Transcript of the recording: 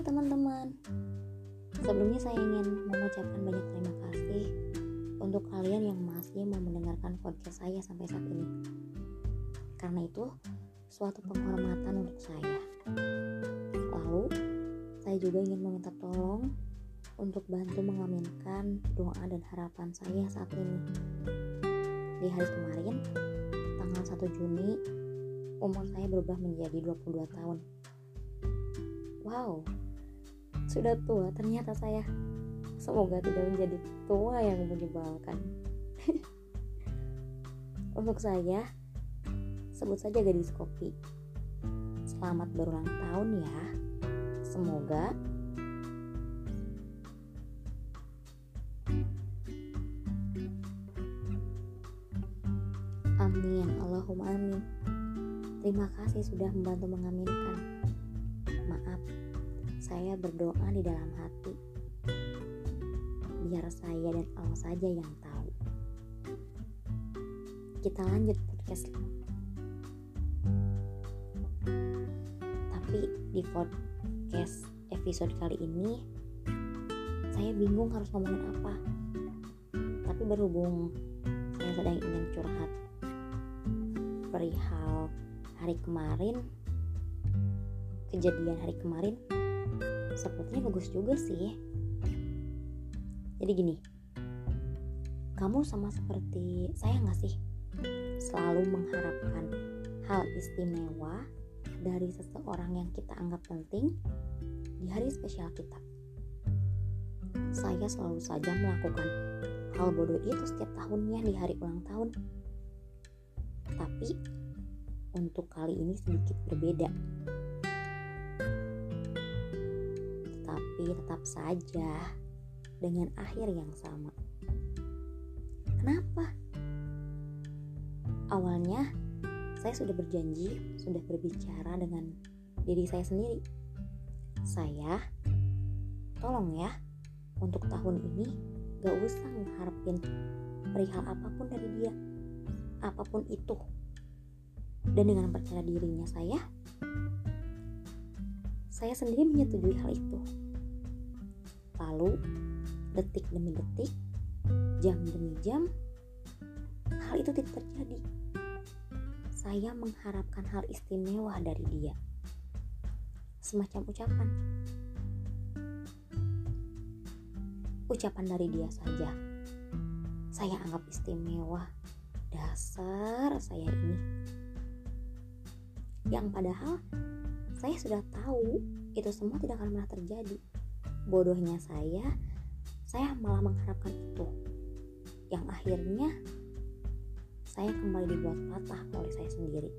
Teman-teman. Sebelumnya saya ingin mengucapkan banyak terima kasih untuk kalian yang masih mau mendengarkan podcast saya sampai saat ini. Karena itu suatu penghormatan untuk saya. Lalu saya juga ingin meminta tolong untuk bantu mengaminkan doa dan harapan saya saat ini. Di hari kemarin, tanggal 1 Juni, umur saya berubah menjadi 22 tahun. Wow, sudah tua ternyata saya. Semoga tidak menjadi tua yang menyebalkan. Untuk saya, sebut saja gadis kopi. Selamat berulang tahun ya. Semoga Amin, Allahumma amin. Terima kasih sudah membantu mengaminkan. Saya berdoa di dalam hati. Biar saya dan Allah saja yang tahu. Kita lanjut podcast. Tapi di podcast episode kali ini saya bingung harus ngomongin apa. Tapi berhubung saya sedang ingin curhat perihal hari kemarin kejadian hari kemarin sepertinya bagus juga sih. Jadi gini kamu sama seperti saya nggak sih? Selalu mengharapkan hal istimewa dari seseorang yang kita anggap penting di hari spesial kita. Saya selalu saja melakukan hal bodoh itu setiap tahunnya di hari ulang tahun. Tapi untuk kali ini sedikit berbeda. Tetapi tetap saja dengan akhir yang sama. Kenapa? Awalnya saya sudah berjanji, sudah berbicara dengan diri saya sendiri. Saya, tolong ya, untuk tahun ini gak usah mengharapin perihal apa pun dari dia, apa pun itu dan dengan percaya dirinya saya saya sendiri menyetujui hal itu lalu detik demi detik jam demi jam hal itu tidak terjadi. Saya mengharapkan hal istimewa dari dia. Semacam ucapan. Ucapan dari dia saja. Saya anggap istimewa. Dasar saya ini. Yang padahal saya sudah tahu itu semua tidak akan pernah terjadi bodohnya saya saya malah mengharapkan itu. Yang akhirnya saya kembali dibuat patah oleh saya sendiri